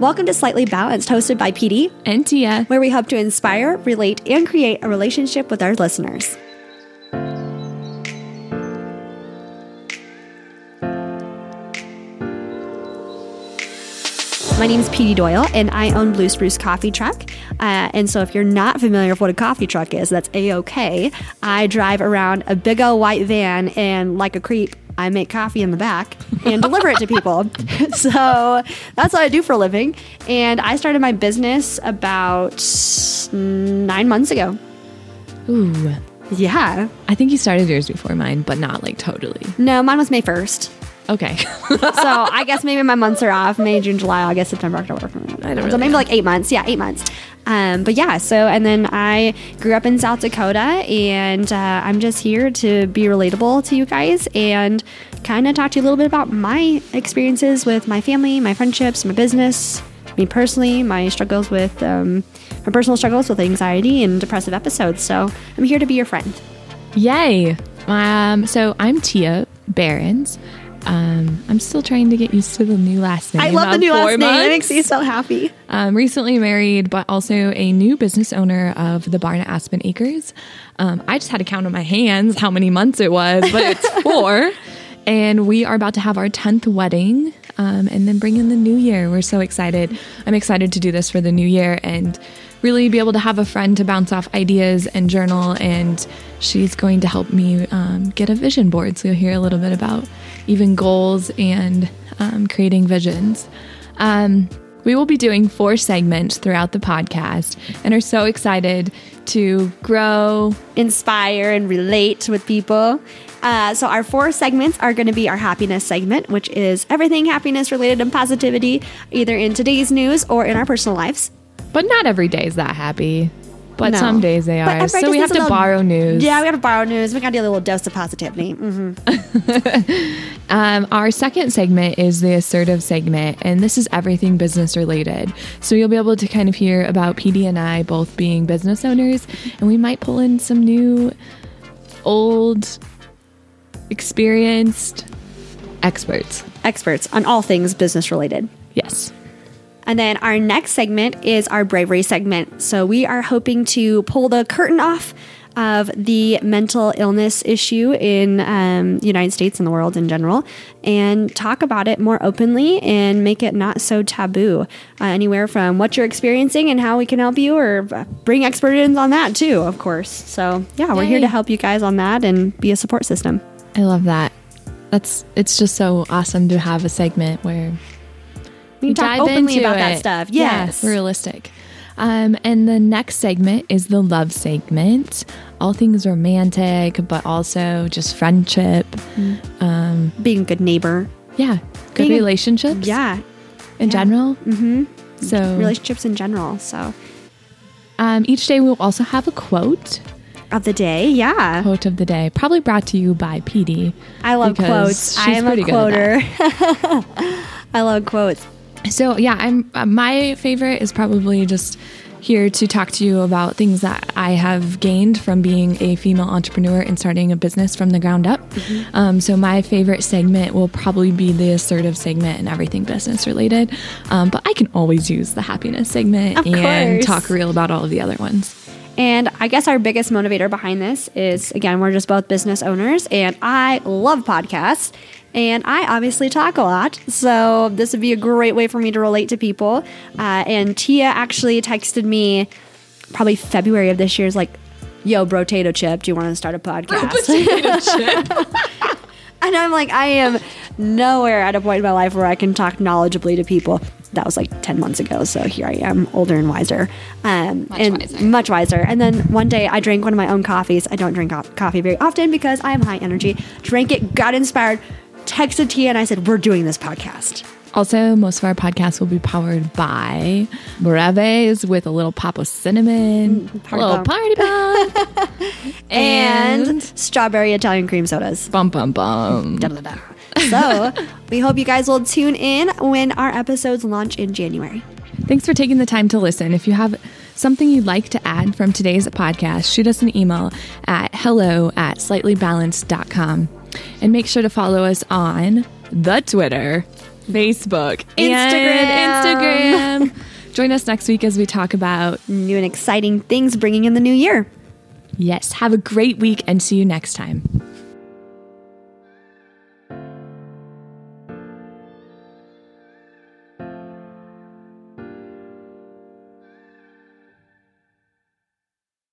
Welcome to Slightly Balanced, hosted by PD, And Tia. where we hope to inspire, relate, and create a relationship with our listeners. My name is PD Doyle, and I own Blue Spruce Coffee Truck. Uh, and so, if you're not familiar with what a coffee truck is, that's a okay. I drive around a big old white van, and like a creep, I make coffee in the back and deliver it to people. so that's what I do for a living. And I started my business about nine months ago. Ooh. Yeah. I think you started yours before mine, but not like totally. No, mine was May 1st. Okay. So I guess maybe my months are off May, June, July, August, September, October. I don't know. so maybe know. like eight months. Yeah, eight months. Um, but yeah, so and then I grew up in South Dakota, and uh, I'm just here to be relatable to you guys and kind of talk to you a little bit about my experiences with my family, my friendships, my business, me personally, my struggles with um, my personal struggles with anxiety and depressive episodes. So I'm here to be your friend. Yay. Um, so I'm Tia Barons. Um, I'm still trying to get used to the new last name. I love the new last name. It months. makes me so happy. Um, recently married, but also a new business owner of the Barn at Aspen Acres. Um, I just had to count on my hands how many months it was, but it's four. And we are about to have our 10th wedding um, and then bring in the new year. We're so excited. I'm excited to do this for the new year and really be able to have a friend to bounce off ideas and journal. And she's going to help me um, get a vision board. So you'll hear a little bit about even goals and um, creating visions. Um, we will be doing four segments throughout the podcast and are so excited to grow. inspire and relate with people. Uh, so our four segments are going to be our happiness segment, which is everything happiness related and positivity, either in today's news or in our personal lives. But not every day is that happy. But No. some days they But are. So we have to little- borrow news. Yeah, we have to borrow news. We got to do a little dose of positivity. hmm Um, our second segment is the assertive segment, and this is everything business related. So you'll be able to kind of hear about PD and I both being business owners, and we might pull in some new, old, experienced experts. Experts on all things business related. Yes. And then our next segment is our bravery segment. So we are hoping to pull the curtain off of the mental illness issue in um, the United States and the world in general and talk about it more openly and make it not so taboo. Uh, anywhere from what you're experiencing and how we can help you, or bring experts on that too, of course. So, yeah, we're here to help you guys on that and be a support system. I love that. That's it's just so awesome to have a segment where We talk openly about that stuff. Yes. Yeah, realistic. Um, and the next segment is the love segment. All things romantic, but also just friendship. Being a good neighbor. Yeah, good Being a- relationships. Yeah. in general. Mm-hmm. So Relationships in general. So, um, each day we'll also have a quote. of the day. Yeah. Quote of the day, probably brought to you by PD. I love quotes. I am a quoter. I love quotes. So yeah, I'm uh, my favorite is probably just here to talk to you about things that I have gained from being a female entrepreneur and starting a business from the ground up. Mm-hmm. Um, so my favorite segment will probably be the assertive segment and everything business related. Um, but I can always use the happiness segment Of and course. talk real about all of the other ones. And I guess our biggest motivator behind this is again, we're just both business owners, and I love podcasts. And I obviously talk a lot, so this would be a great way for me to relate to people. Uh, and Tia actually texted me probably February of this year, is like, "Yo, bro, potato chip, do you want to start a podcast?" And I'm like, I am nowhere at a point in my life where I can talk knowledgeably to people. That was like 10 months ago. So here I am, older and wiser. Um, Much and wiser. Much wiser. And then one day I drank one of my own coffees. I don't drink coffee very often because I am high energy. Drank it, got inspired, texted Tia, and I said, We're doing this podcast. Also, most of our podcasts will be powered by Breves with a little pop of cinnamon, a party little bomb. party bomb, And, strawberry Italian cream sodas. bum bum bum. Da, da, da. So we hope you guys will tune in when our episodes launch in January. Thanks for taking the time to listen. If you have something you'd like to add from today's podcast, shoot us an email at hello at slightlybalanced.com. And make sure to follow us on the Twitter Facebook, Instagram. Instagram. Join us next week as we talk about. New and exciting things bringing in the new year. Yes, have a great week and see you next time.